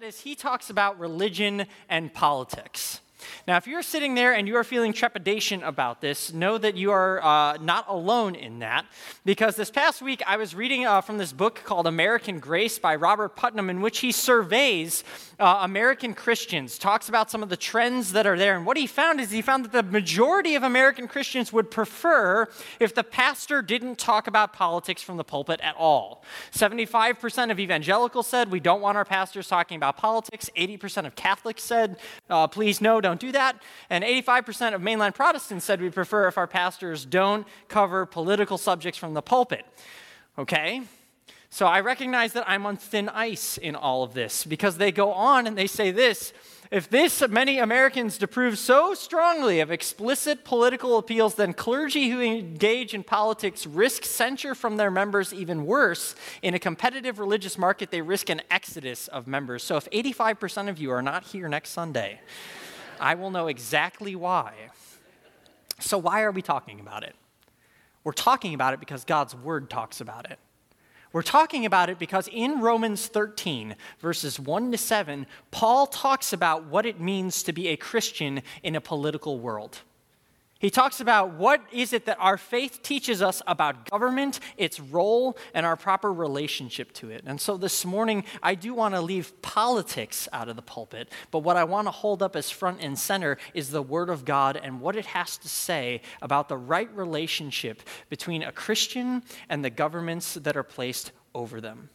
that is, he talks about religion and politics. Now, if you're sitting there and you are feeling trepidation about this, know that you are uh, not alone in that. Because this past week, I was reading uh, from this book called American Grace by Robert Putnam, in which he surveys uh, American Christians, talks about some of the trends that are there. And what he found is he found that the majority of American Christians would prefer if the pastor didn't talk about politics from the pulpit at all. 75% of evangelicals said, We don't want our pastors talking about politics. 80% of Catholics said, uh, Please, no, don't don't do that. And 85% of mainline Protestants said we prefer if our pastors don't cover political subjects from the pulpit. Okay? So I recognize that I'm on thin ice in all of this because they go on and they say this if this many Americans approve so strongly of explicit political appeals, then clergy who engage in politics risk censure from their members. Even worse, in a competitive religious market, they risk an exodus of members. So if 85% of you are not here next Sunday, I will know exactly why. So, why are we talking about it? We're talking about it because God's word talks about it. We're talking about it because in Romans 13, verses 1 to 7, Paul talks about what it means to be a Christian in a political world. He talks about what is it that our faith teaches us about government, its role, and our proper relationship to it. And so this morning, I do want to leave politics out of the pulpit, but what I want to hold up as front and center is the Word of God and what it has to say about the right relationship between a Christian and the governments that are placed over them.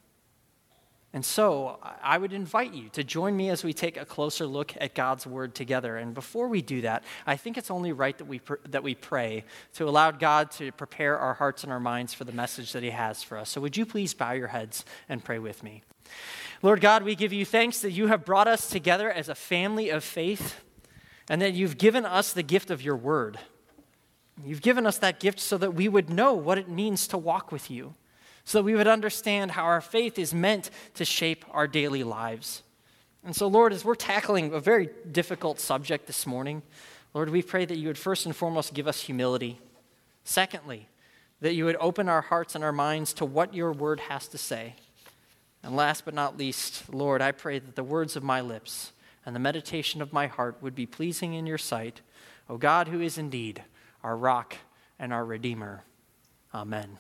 And so I would invite you to join me as we take a closer look at God's word together. And before we do that, I think it's only right that we, pr- that we pray to allow God to prepare our hearts and our minds for the message that He has for us. So would you please bow your heads and pray with me? Lord God, we give you thanks that you have brought us together as a family of faith and that you've given us the gift of your word. You've given us that gift so that we would know what it means to walk with you so that we would understand how our faith is meant to shape our daily lives. And so, Lord, as we're tackling a very difficult subject this morning, Lord, we pray that you would first and foremost give us humility. Secondly, that you would open our hearts and our minds to what your word has to say. And last but not least, Lord, I pray that the words of my lips and the meditation of my heart would be pleasing in your sight, O God, who is indeed our rock and our Redeemer. Amen.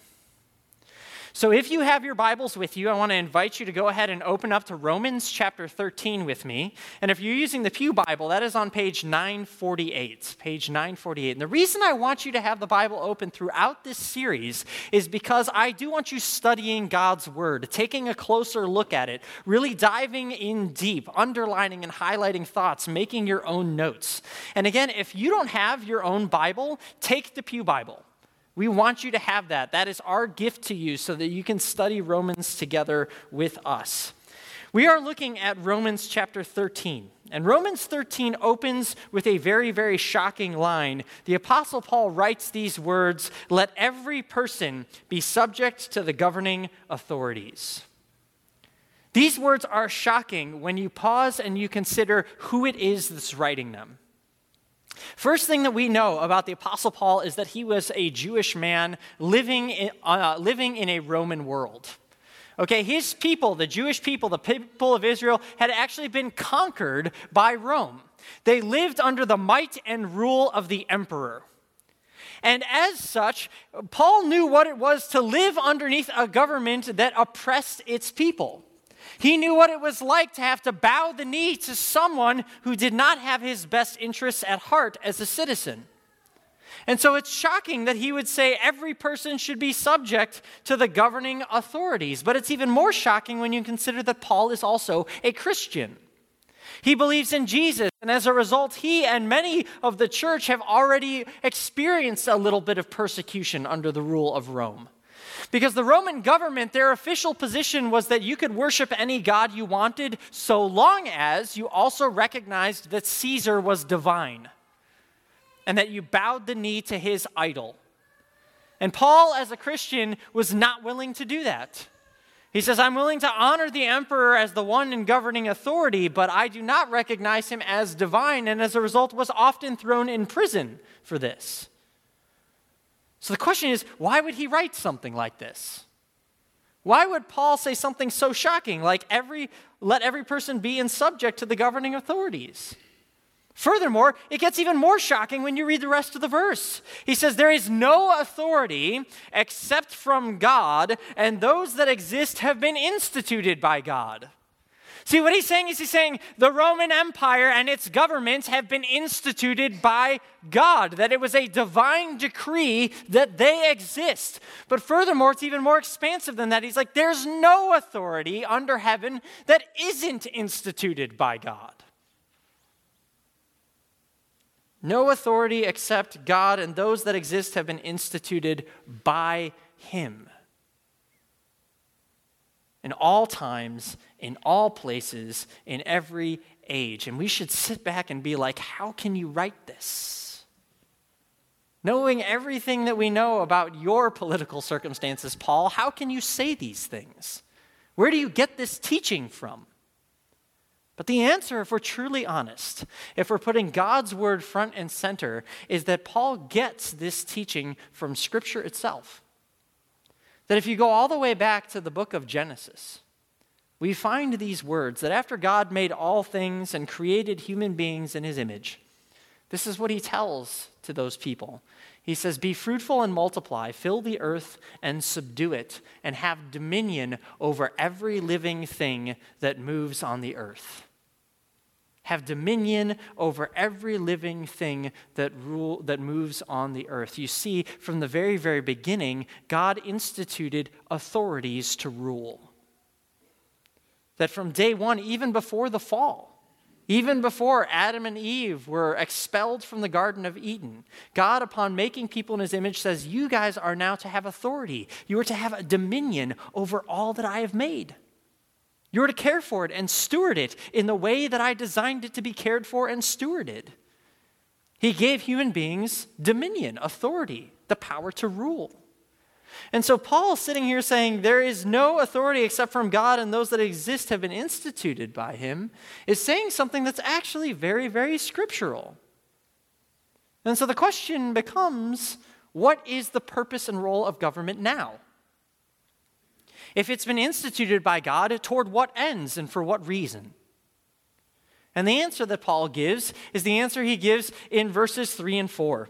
So, if you have your Bibles with you, I want to invite you to go ahead and open up to Romans chapter 13 with me. And if you're using the Pew Bible, that is on page 948. Page 948. And the reason I want you to have the Bible open throughout this series is because I do want you studying God's Word, taking a closer look at it, really diving in deep, underlining and highlighting thoughts, making your own notes. And again, if you don't have your own Bible, take the Pew Bible. We want you to have that. That is our gift to you so that you can study Romans together with us. We are looking at Romans chapter 13. And Romans 13 opens with a very, very shocking line. The Apostle Paul writes these words Let every person be subject to the governing authorities. These words are shocking when you pause and you consider who it is that's writing them. First thing that we know about the Apostle Paul is that he was a Jewish man living in, uh, living in a Roman world. Okay, his people, the Jewish people, the people of Israel, had actually been conquered by Rome. They lived under the might and rule of the emperor. And as such, Paul knew what it was to live underneath a government that oppressed its people. He knew what it was like to have to bow the knee to someone who did not have his best interests at heart as a citizen. And so it's shocking that he would say every person should be subject to the governing authorities. But it's even more shocking when you consider that Paul is also a Christian. He believes in Jesus, and as a result, he and many of the church have already experienced a little bit of persecution under the rule of Rome. Because the Roman government, their official position was that you could worship any god you wanted so long as you also recognized that Caesar was divine and that you bowed the knee to his idol. And Paul, as a Christian, was not willing to do that. He says, I'm willing to honor the emperor as the one in governing authority, but I do not recognize him as divine, and as a result was often thrown in prison for this. So the question is why would he write something like this? Why would Paul say something so shocking like every let every person be in subject to the governing authorities? Furthermore, it gets even more shocking when you read the rest of the verse. He says, There is no authority except from God, and those that exist have been instituted by God. See, what he's saying is he's saying the Roman Empire and its governments have been instituted by God, that it was a divine decree that they exist. But furthermore, it's even more expansive than that. He's like, there's no authority under heaven that isn't instituted by God. No authority except God, and those that exist have been instituted by Him in all times, in all places, in every age. And we should sit back and be like, how can you write this? Knowing everything that we know about your political circumstances, Paul, how can you say these things? Where do you get this teaching from? But the answer, if we're truly honest, if we're putting God's word front and center, is that Paul gets this teaching from Scripture itself. That if you go all the way back to the book of Genesis, we find these words that after God made all things and created human beings in his image, this is what he tells to those people. He says, Be fruitful and multiply, fill the earth and subdue it, and have dominion over every living thing that moves on the earth have dominion over every living thing that, rule, that moves on the earth. You see, from the very, very beginning, God instituted authorities to rule. That from day one, even before the fall, even before Adam and Eve were expelled from the Garden of Eden, God, upon making people in his image, says, You guys are now to have authority. You are to have a dominion over all that I have made. You're to care for it and steward it in the way that I designed it to be cared for and stewarded. He gave human beings dominion, authority, the power to rule. And so Paul sitting here saying there is no authority except from God and those that exist have been instituted by him is saying something that's actually very, very scriptural. And so the question becomes what is the purpose and role of government now? If it's been instituted by God, toward what ends and for what reason? And the answer that Paul gives is the answer he gives in verses 3 and 4.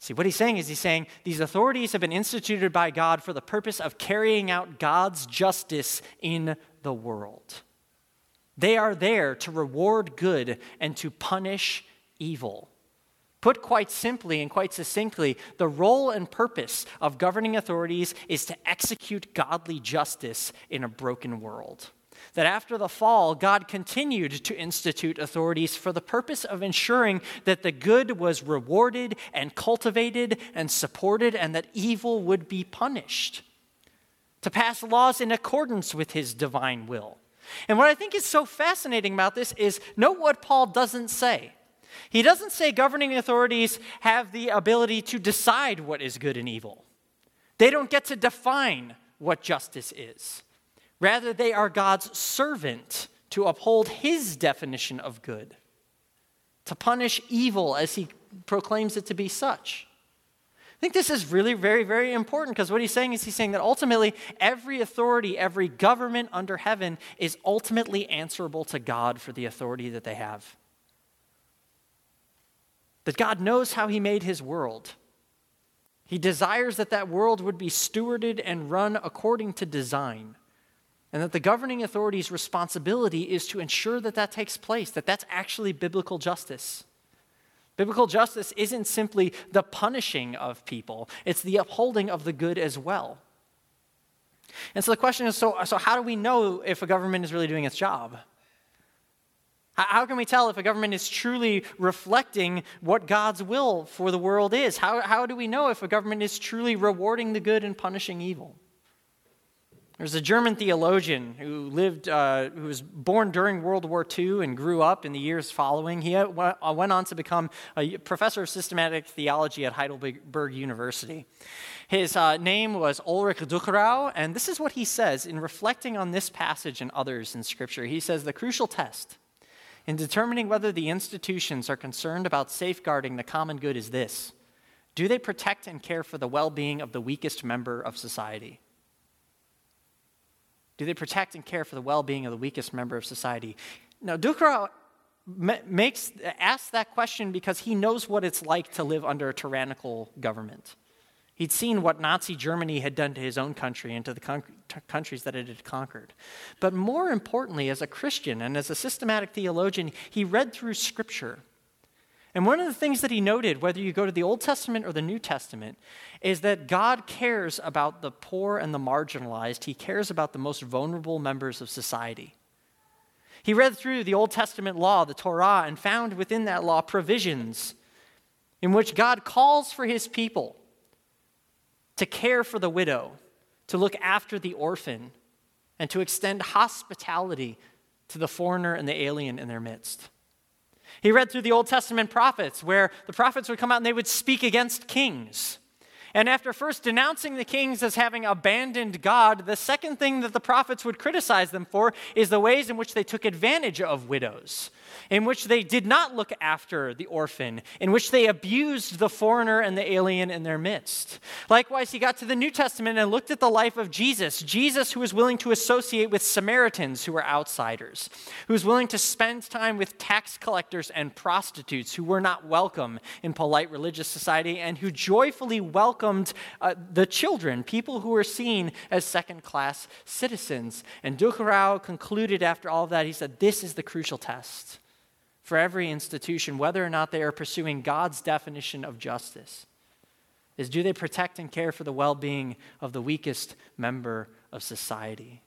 See, what he's saying is he's saying these authorities have been instituted by God for the purpose of carrying out God's justice in the world. They are there to reward good and to punish evil. Put quite simply and quite succinctly, the role and purpose of governing authorities is to execute godly justice in a broken world that after the fall, God continued to institute authorities for the purpose of ensuring that the good was rewarded and cultivated and supported, and that evil would be punished. To pass laws in accordance with his divine will. And what I think is so fascinating about this is note what Paul doesn't say. He doesn't say governing authorities have the ability to decide what is good and evil. They don't get to define what justice is. Rather, they are God's servant to uphold his definition of good, to punish evil as he proclaims it to be such. I think this is really very, very important because what he's saying is he's saying that ultimately every authority, every government under heaven is ultimately answerable to God for the authority that they have. That God knows how he made his world. He desires that that world would be stewarded and run according to design and that the governing authority's responsibility is to ensure that that takes place, that that's actually biblical justice. Biblical justice isn't simply the punishing of people, it's the upholding of the good as well. And so the question is so, so how do we know if a government is really doing its job? How can we tell if a government is truly reflecting what God's will for the world is? How, how do we know if a government is truly rewarding the good and punishing evil? There's a German theologian who lived, uh, who was born during World War II and grew up in the years following. He uh, went on to become a professor of systematic theology at Heidelberg University. His uh, name was Ulrich Duchrow, and this is what he says in reflecting on this passage and others in Scripture. He says the crucial test in determining whether the institutions are concerned about safeguarding the common good is this Do they protect and care for the well being of the weakest member of society? Do they protect and care for the well being of the weakest member of society? Now, Duchrow makes, asks that question because he knows what it's like to live under a tyrannical government. He'd seen what Nazi Germany had done to his own country and to the con- countries that it had conquered. But more importantly, as a Christian and as a systematic theologian, he read through Scripture and one of the things that he noted, whether you go to the Old Testament or the New Testament, is that God cares about the poor and the marginalized. He cares about the most vulnerable members of society. He read through the Old Testament law, the Torah, and found within that law provisions in which God calls for his people to care for the widow, to look after the orphan, and to extend hospitality to the foreigner and the alien in their midst. He read through the Old Testament prophets, where the prophets would come out and they would speak against kings. And after first denouncing the kings as having abandoned God, the second thing that the prophets would criticize them for is the ways in which they took advantage of widows in which they did not look after the orphan, in which they abused the foreigner and the alien in their midst. Likewise, he got to the New Testament and looked at the life of Jesus, Jesus who was willing to associate with Samaritans who were outsiders, who was willing to spend time with tax collectors and prostitutes who were not welcome in polite religious society, and who joyfully welcomed uh, the children, people who were seen as second class citizens. And Duchrow concluded after all of that, he said, This is the crucial test for every institution, whether or not they are pursuing God's definition of justice, is do they protect and care for the well being of the weakest member of society?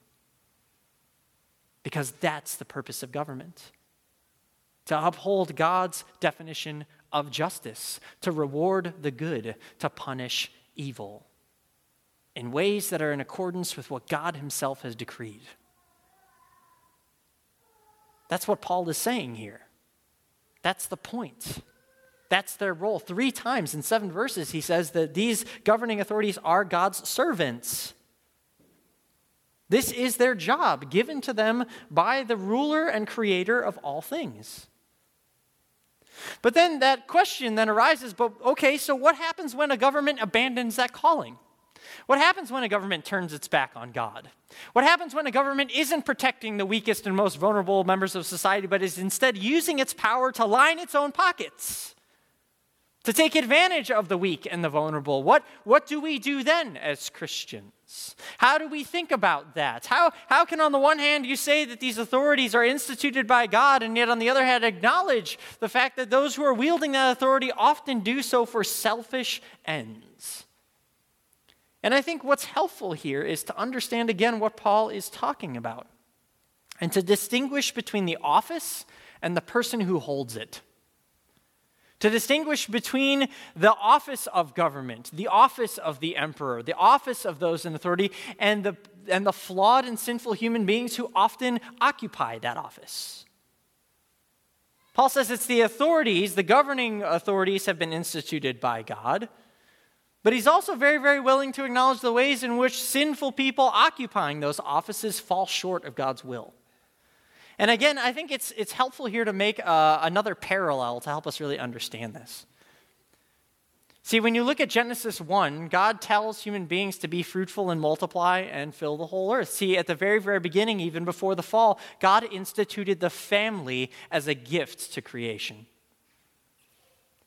Because that's the purpose of government to uphold God's definition of justice, to reward the good, to punish evil in ways that are in accordance with what God Himself has decreed. That's what Paul is saying here. That's the point. That's their role. Three times in seven verses, he says that these governing authorities are God's servants. This is their job given to them by the ruler and creator of all things. But then that question then arises but okay, so what happens when a government abandons that calling? What happens when a government turns its back on God? What happens when a government isn't protecting the weakest and most vulnerable members of society, but is instead using its power to line its own pockets? To take advantage of the weak and the vulnerable. What, what do we do then as Christians? How do we think about that? How, how can, on the one hand, you say that these authorities are instituted by God, and yet, on the other hand, acknowledge the fact that those who are wielding that authority often do so for selfish ends? And I think what's helpful here is to understand again what Paul is talking about and to distinguish between the office and the person who holds it. To distinguish between the office of government, the office of the emperor, the office of those in authority, and the, and the flawed and sinful human beings who often occupy that office. Paul says it's the authorities, the governing authorities have been instituted by God. But he's also very, very willing to acknowledge the ways in which sinful people occupying those offices fall short of God's will. And again, I think it's, it's helpful here to make uh, another parallel to help us really understand this. See, when you look at Genesis 1, God tells human beings to be fruitful and multiply and fill the whole earth. See, at the very, very beginning, even before the fall, God instituted the family as a gift to creation.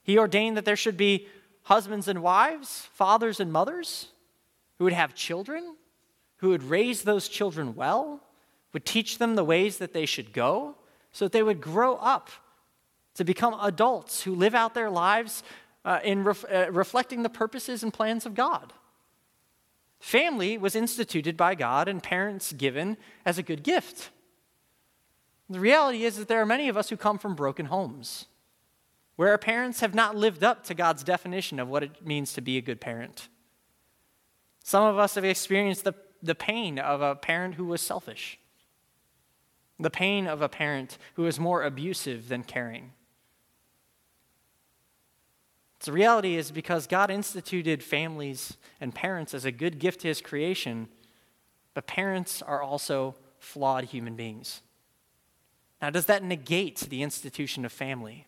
He ordained that there should be husbands and wives, fathers and mothers, who would have children, who would raise those children well, would teach them the ways that they should go, so that they would grow up to become adults who live out their lives uh, in ref- uh, reflecting the purposes and plans of God. Family was instituted by God and parents given as a good gift. The reality is that there are many of us who come from broken homes where our parents have not lived up to God's definition of what it means to be a good parent. Some of us have experienced the, the pain of a parent who was selfish, the pain of a parent who was more abusive than caring. The reality is because God instituted families and parents as a good gift to his creation, but parents are also flawed human beings. Now, does that negate the institution of family?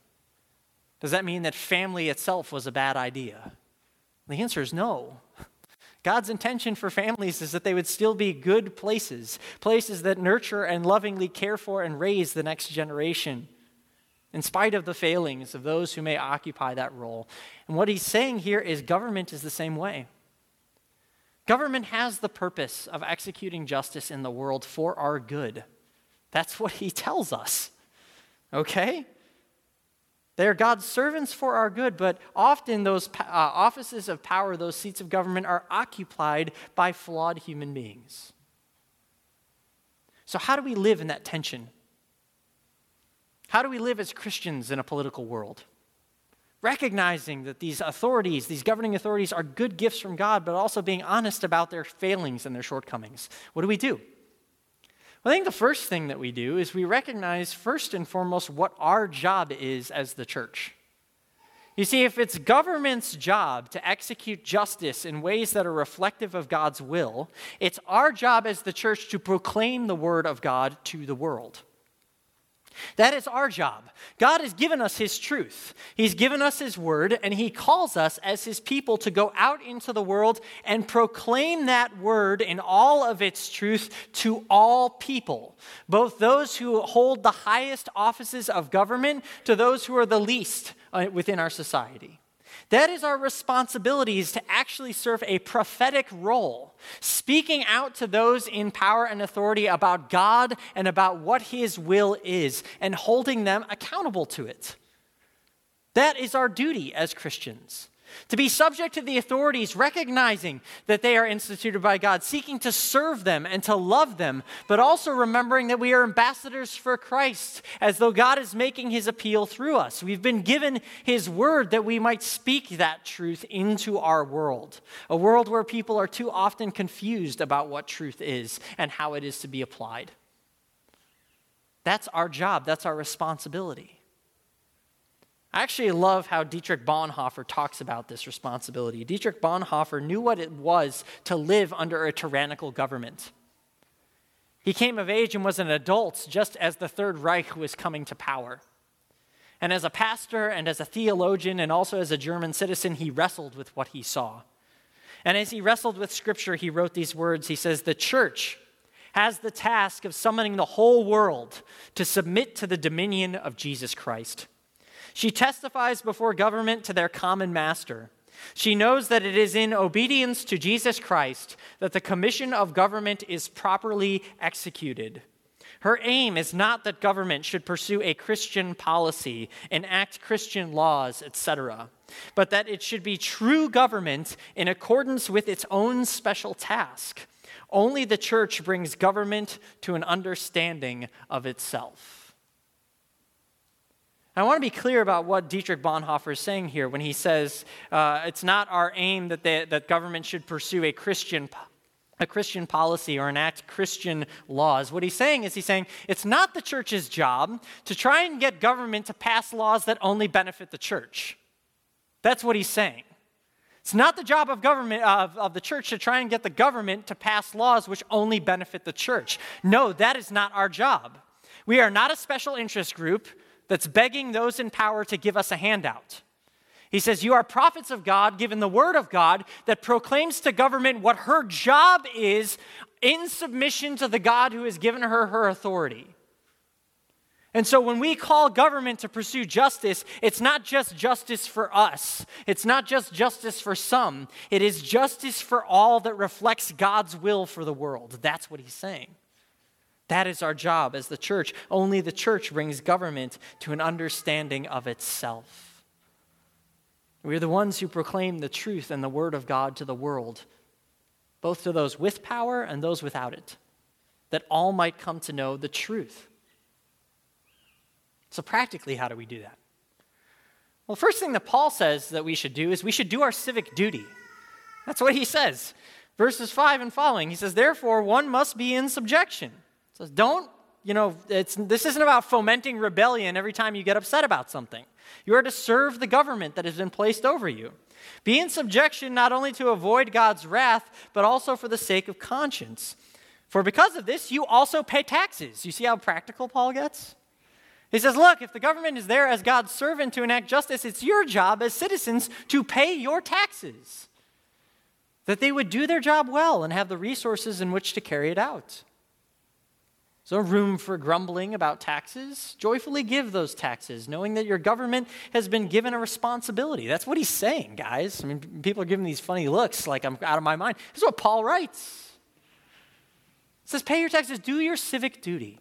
Does that mean that family itself was a bad idea? The answer is no. God's intention for families is that they would still be good places, places that nurture and lovingly care for and raise the next generation, in spite of the failings of those who may occupy that role. And what he's saying here is government is the same way. Government has the purpose of executing justice in the world for our good. That's what he tells us. Okay? They are God's servants for our good, but often those uh, offices of power, those seats of government, are occupied by flawed human beings. So, how do we live in that tension? How do we live as Christians in a political world? Recognizing that these authorities, these governing authorities, are good gifts from God, but also being honest about their failings and their shortcomings. What do we do? I think the first thing that we do is we recognize, first and foremost, what our job is as the church. You see, if it's government's job to execute justice in ways that are reflective of God's will, it's our job as the church to proclaim the word of God to the world. That is our job. God has given us His truth. He's given us His word, and He calls us as His people to go out into the world and proclaim that word in all of its truth to all people, both those who hold the highest offices of government to those who are the least uh, within our society. That is our responsibility is to actually serve a prophetic role, speaking out to those in power and authority about God and about what his will is and holding them accountable to it. That is our duty as Christians to be subject to the authorities, recognizing that they are instituted by God, seeking to serve them and to love them, but also remembering that we are ambassadors for Christ, as though God is making his appeal through us. We've been given his word that we might speak that truth into our world, a world where people are too often confused about what truth is and how it is to be applied. That's our job, that's our responsibility. I actually love how Dietrich Bonhoeffer talks about this responsibility. Dietrich Bonhoeffer knew what it was to live under a tyrannical government. He came of age and was an adult just as the Third Reich was coming to power. And as a pastor and as a theologian and also as a German citizen, he wrestled with what he saw. And as he wrestled with Scripture, he wrote these words. He says, The church has the task of summoning the whole world to submit to the dominion of Jesus Christ. She testifies before government to their common master. She knows that it is in obedience to Jesus Christ that the commission of government is properly executed. Her aim is not that government should pursue a Christian policy, enact Christian laws, etc., but that it should be true government in accordance with its own special task. Only the church brings government to an understanding of itself. I want to be clear about what Dietrich Bonhoeffer is saying here when he says uh, it's not our aim that, they, that government should pursue a Christian, a Christian policy or enact Christian laws. What he's saying is he's saying it's not the church's job to try and get government to pass laws that only benefit the church. That's what he's saying. It's not the job of government of, of the church to try and get the government to pass laws which only benefit the church. No, that is not our job. We are not a special interest group that's begging those in power to give us a handout. He says, You are prophets of God, given the word of God that proclaims to government what her job is in submission to the God who has given her her authority. And so when we call government to pursue justice, it's not just justice for us. It's not just justice for some. It is justice for all that reflects God's will for the world. That's what he's saying. That is our job as the church. Only the church brings government to an understanding of itself. We're the ones who proclaim the truth and the word of God to the world, both to those with power and those without it, that all might come to know the truth. So, practically, how do we do that? Well, first thing that Paul says that we should do is we should do our civic duty. That's what he says. Verses 5 and following, he says, Therefore, one must be in subjection. Says, Don't, you know, this isn't about fomenting rebellion every time you get upset about something. You are to serve the government that has been placed over you. Be in subjection not only to avoid God's wrath, but also for the sake of conscience. For because of this, you also pay taxes. You see how practical Paul gets? He says, Look, if the government is there as God's servant to enact justice, it's your job as citizens to pay your taxes. That they would do their job well and have the resources in which to carry it out. So, room for grumbling about taxes. Joyfully give those taxes, knowing that your government has been given a responsibility. That's what he's saying, guys. I mean, people are giving these funny looks like I'm out of my mind. This is what Paul writes. It says, Pay your taxes, do your civic duty.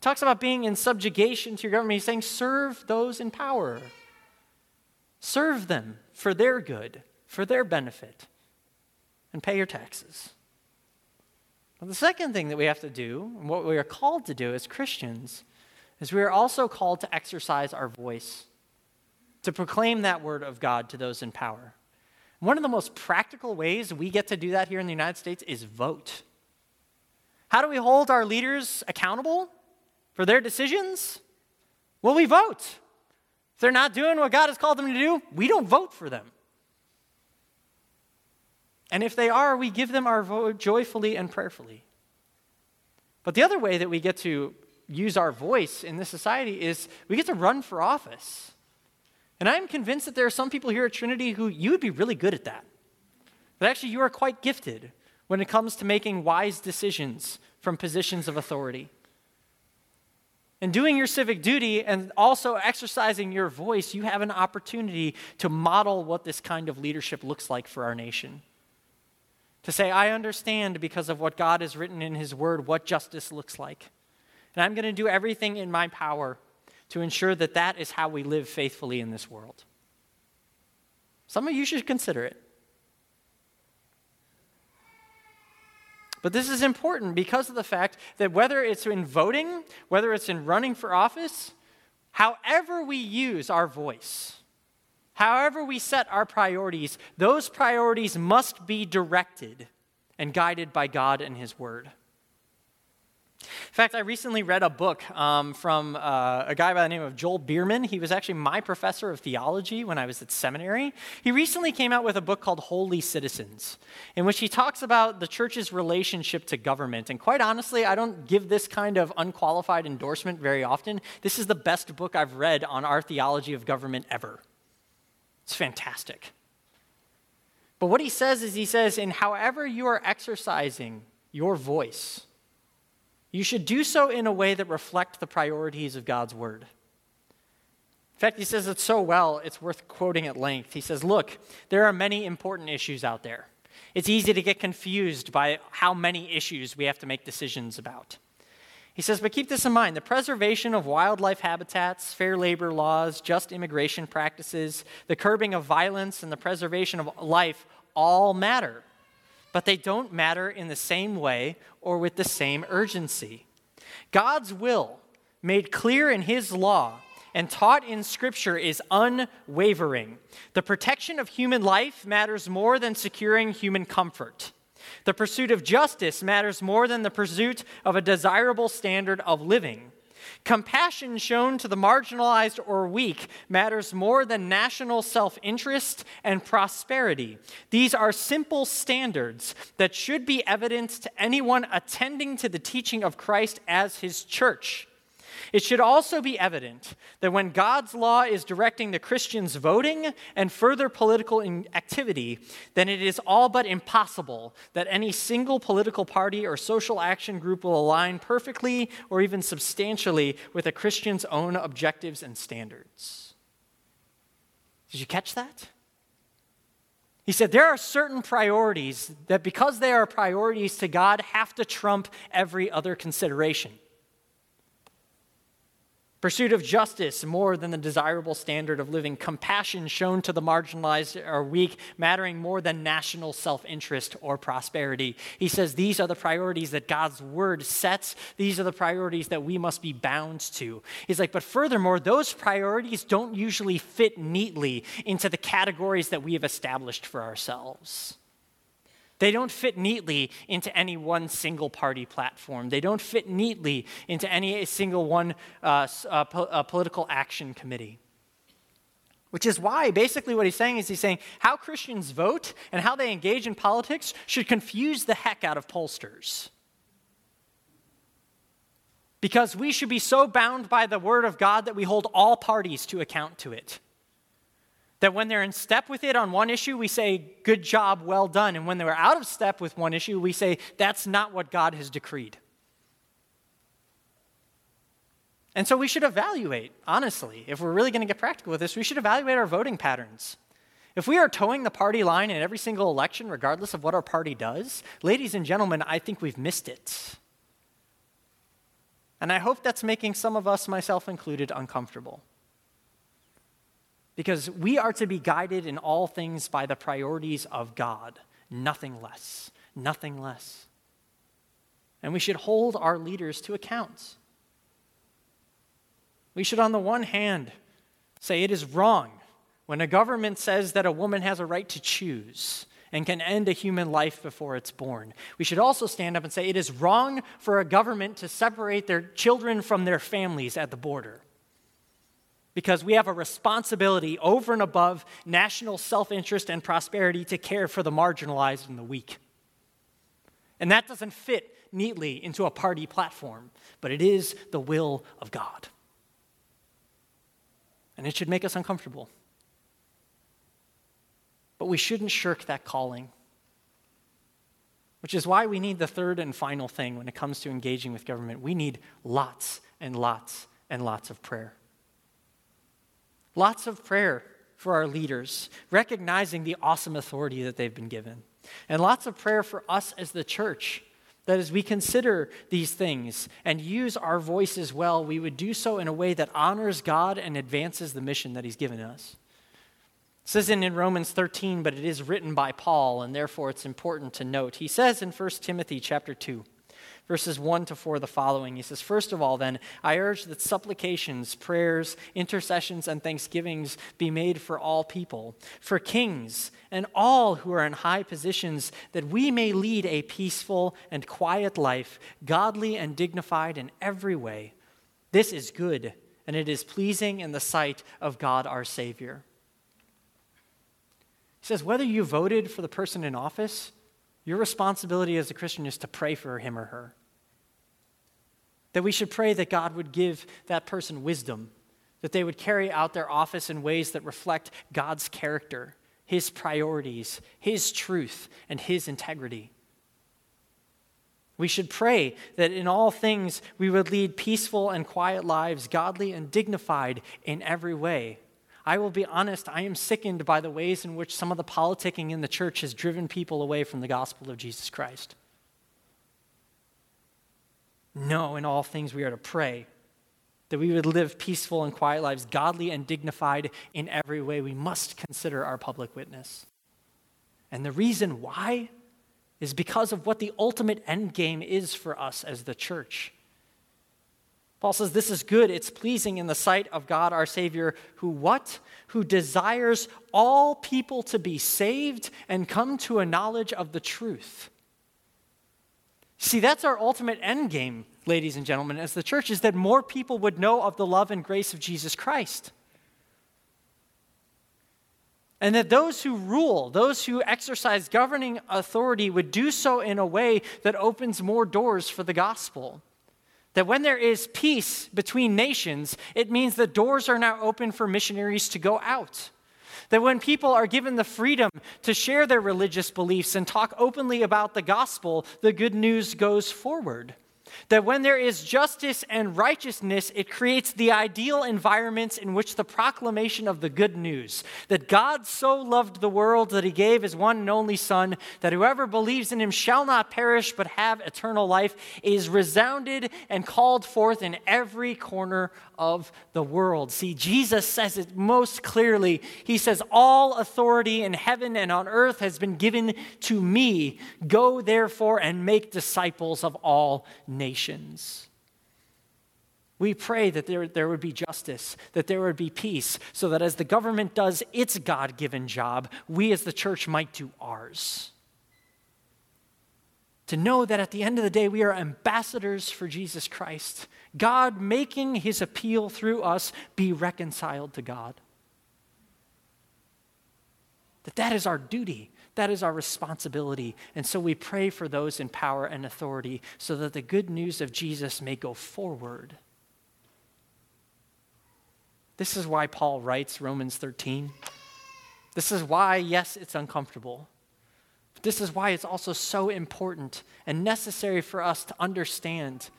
talks about being in subjugation to your government. He's saying, Serve those in power, serve them for their good, for their benefit, and pay your taxes. The second thing that we have to do, and what we are called to do as Christians, is we are also called to exercise our voice, to proclaim that word of God to those in power. One of the most practical ways we get to do that here in the United States is vote. How do we hold our leaders accountable for their decisions? Well, we vote. If they're not doing what God has called them to do, we don't vote for them. And if they are, we give them our vote joyfully and prayerfully. But the other way that we get to use our voice in this society is we get to run for office. And I'm convinced that there are some people here at Trinity who you would be really good at that. That actually you are quite gifted when it comes to making wise decisions from positions of authority. And doing your civic duty and also exercising your voice, you have an opportunity to model what this kind of leadership looks like for our nation. To say, I understand because of what God has written in His Word what justice looks like. And I'm going to do everything in my power to ensure that that is how we live faithfully in this world. Some of you should consider it. But this is important because of the fact that whether it's in voting, whether it's in running for office, however we use our voice, However, we set our priorities, those priorities must be directed and guided by God and His Word. In fact, I recently read a book um, from uh, a guy by the name of Joel Biermann. He was actually my professor of theology when I was at seminary. He recently came out with a book called Wholly Citizens, in which he talks about the church's relationship to government. And quite honestly, I don't give this kind of unqualified endorsement very often. This is the best book I've read on our theology of government ever. It's fantastic. But what he says is, he says, in however you are exercising your voice, you should do so in a way that reflect the priorities of God's word. In fact, he says it so well, it's worth quoting at length. He says, Look, there are many important issues out there. It's easy to get confused by how many issues we have to make decisions about. He says, but keep this in mind the preservation of wildlife habitats, fair labor laws, just immigration practices, the curbing of violence, and the preservation of life all matter. But they don't matter in the same way or with the same urgency. God's will, made clear in His law, and taught in Scripture is unwavering. The protection of human life matters more than securing human comfort. The pursuit of justice matters more than the pursuit of a desirable standard of living. Compassion shown to the marginalized or weak matters more than national self interest and prosperity. These are simple standards that should be evident to anyone attending to the teaching of Christ as his church. It should also be evident that when God's law is directing the Christians' voting and further political activity, then it is all but impossible that any single political party or social action group will align perfectly or even substantially with a Christian's own objectives and standards. Did you catch that? He said there are certain priorities that, because they are priorities to God, have to trump every other consideration. Pursuit of justice more than the desirable standard of living. Compassion shown to the marginalized or weak, mattering more than national self interest or prosperity. He says these are the priorities that God's word sets. These are the priorities that we must be bound to. He's like, but furthermore, those priorities don't usually fit neatly into the categories that we have established for ourselves. They don't fit neatly into any one single party platform. They don't fit neatly into any single one uh, uh, po- uh, political action committee. Which is why, basically, what he's saying is he's saying how Christians vote and how they engage in politics should confuse the heck out of pollsters. Because we should be so bound by the Word of God that we hold all parties to account to it. That when they're in step with it on one issue, we say, good job, well done. And when they're out of step with one issue, we say, that's not what God has decreed. And so we should evaluate, honestly, if we're really going to get practical with this, we should evaluate our voting patterns. If we are toeing the party line in every single election, regardless of what our party does, ladies and gentlemen, I think we've missed it. And I hope that's making some of us, myself included, uncomfortable. Because we are to be guided in all things by the priorities of God, nothing less, nothing less. And we should hold our leaders to account. We should, on the one hand, say it is wrong when a government says that a woman has a right to choose and can end a human life before it's born. We should also stand up and say it is wrong for a government to separate their children from their families at the border. Because we have a responsibility over and above national self interest and prosperity to care for the marginalized and the weak. And that doesn't fit neatly into a party platform, but it is the will of God. And it should make us uncomfortable. But we shouldn't shirk that calling. Which is why we need the third and final thing when it comes to engaging with government. We need lots and lots and lots of prayer. Lots of prayer for our leaders, recognizing the awesome authority that they've been given. And lots of prayer for us as the church, that as we consider these things and use our voices well, we would do so in a way that honors God and advances the mission that He's given us. Says in, in Romans 13, but it is written by Paul, and therefore it's important to note. He says in 1 Timothy chapter 2, verses 1 to 4, the following. He says, First of all, then, I urge that supplications, prayers, intercessions, and thanksgivings be made for all people, for kings, and all who are in high positions, that we may lead a peaceful and quiet life, godly and dignified in every way. This is good, and it is pleasing in the sight of God our Savior he says, whether you voted for the person in office, your responsibility as a Christian is to pray for him or her. That we should pray that God would give that person wisdom, that they would carry out their office in ways that reflect God's character, his priorities, his truth, and his integrity. We should pray that in all things we would lead peaceful and quiet lives, godly and dignified in every way. I will be honest, I am sickened by the ways in which some of the politicking in the church has driven people away from the gospel of Jesus Christ. No, in all things we are to pray that we would live peaceful and quiet lives, godly and dignified in every way. We must consider our public witness. And the reason why is because of what the ultimate end game is for us as the church. Paul says this is good, it's pleasing in the sight of God our Savior, who what? Who desires all people to be saved and come to a knowledge of the truth. See, that's our ultimate end game, ladies and gentlemen, as the church, is that more people would know of the love and grace of Jesus Christ. And that those who rule, those who exercise governing authority, would do so in a way that opens more doors for the gospel. That when there is peace between nations, it means the doors are now open for missionaries to go out. That when people are given the freedom to share their religious beliefs and talk openly about the gospel, the good news goes forward. That when there is justice and righteousness, it creates the ideal environments in which the proclamation of the good news that God so loved the world that he gave his one and only Son, that whoever believes in him shall not perish but have eternal life, is resounded and called forth in every corner of the world. See, Jesus says it most clearly. He says, All authority in heaven and on earth has been given to me. Go therefore and make disciples of all nations. We pray that there, there would be justice, that there would be peace, so that as the government does its God given job, we as the church might do ours. to know that at the end of the day, we are ambassadors for Jesus Christ. God making his appeal through us be reconciled to God. That that is our duty. That is our responsibility. And so we pray for those in power and authority so that the good news of Jesus may go forward. This is why Paul writes Romans 13. This is why, yes, it's uncomfortable. This is why it's also so important and necessary for us to understand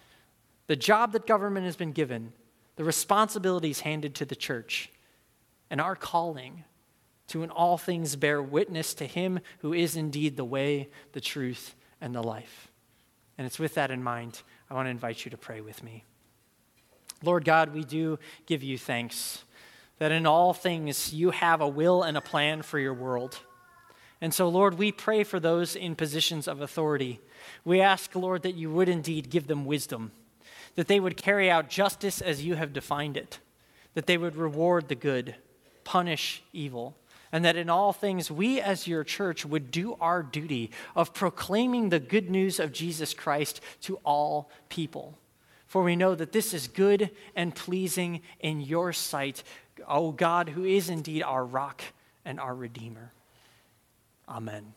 the job that government has been given, the responsibilities handed to the church, and our calling to in all things bear witness to him who is indeed the way, the truth, and the life. And it's with that in mind, I want to invite you to pray with me. Lord God, we do give you thanks that in all things you have a will and a plan for your world. And so, Lord, we pray for those in positions of authority. We ask, Lord, that you would indeed give them wisdom, that they would carry out justice as you have defined it, that they would reward the good, punish evil, and that in all things we as your church would do our duty of proclaiming the good news of Jesus Christ to all people. For we know that this is good and pleasing in your sight, O God, who is indeed our rock and our Redeemer. Amen.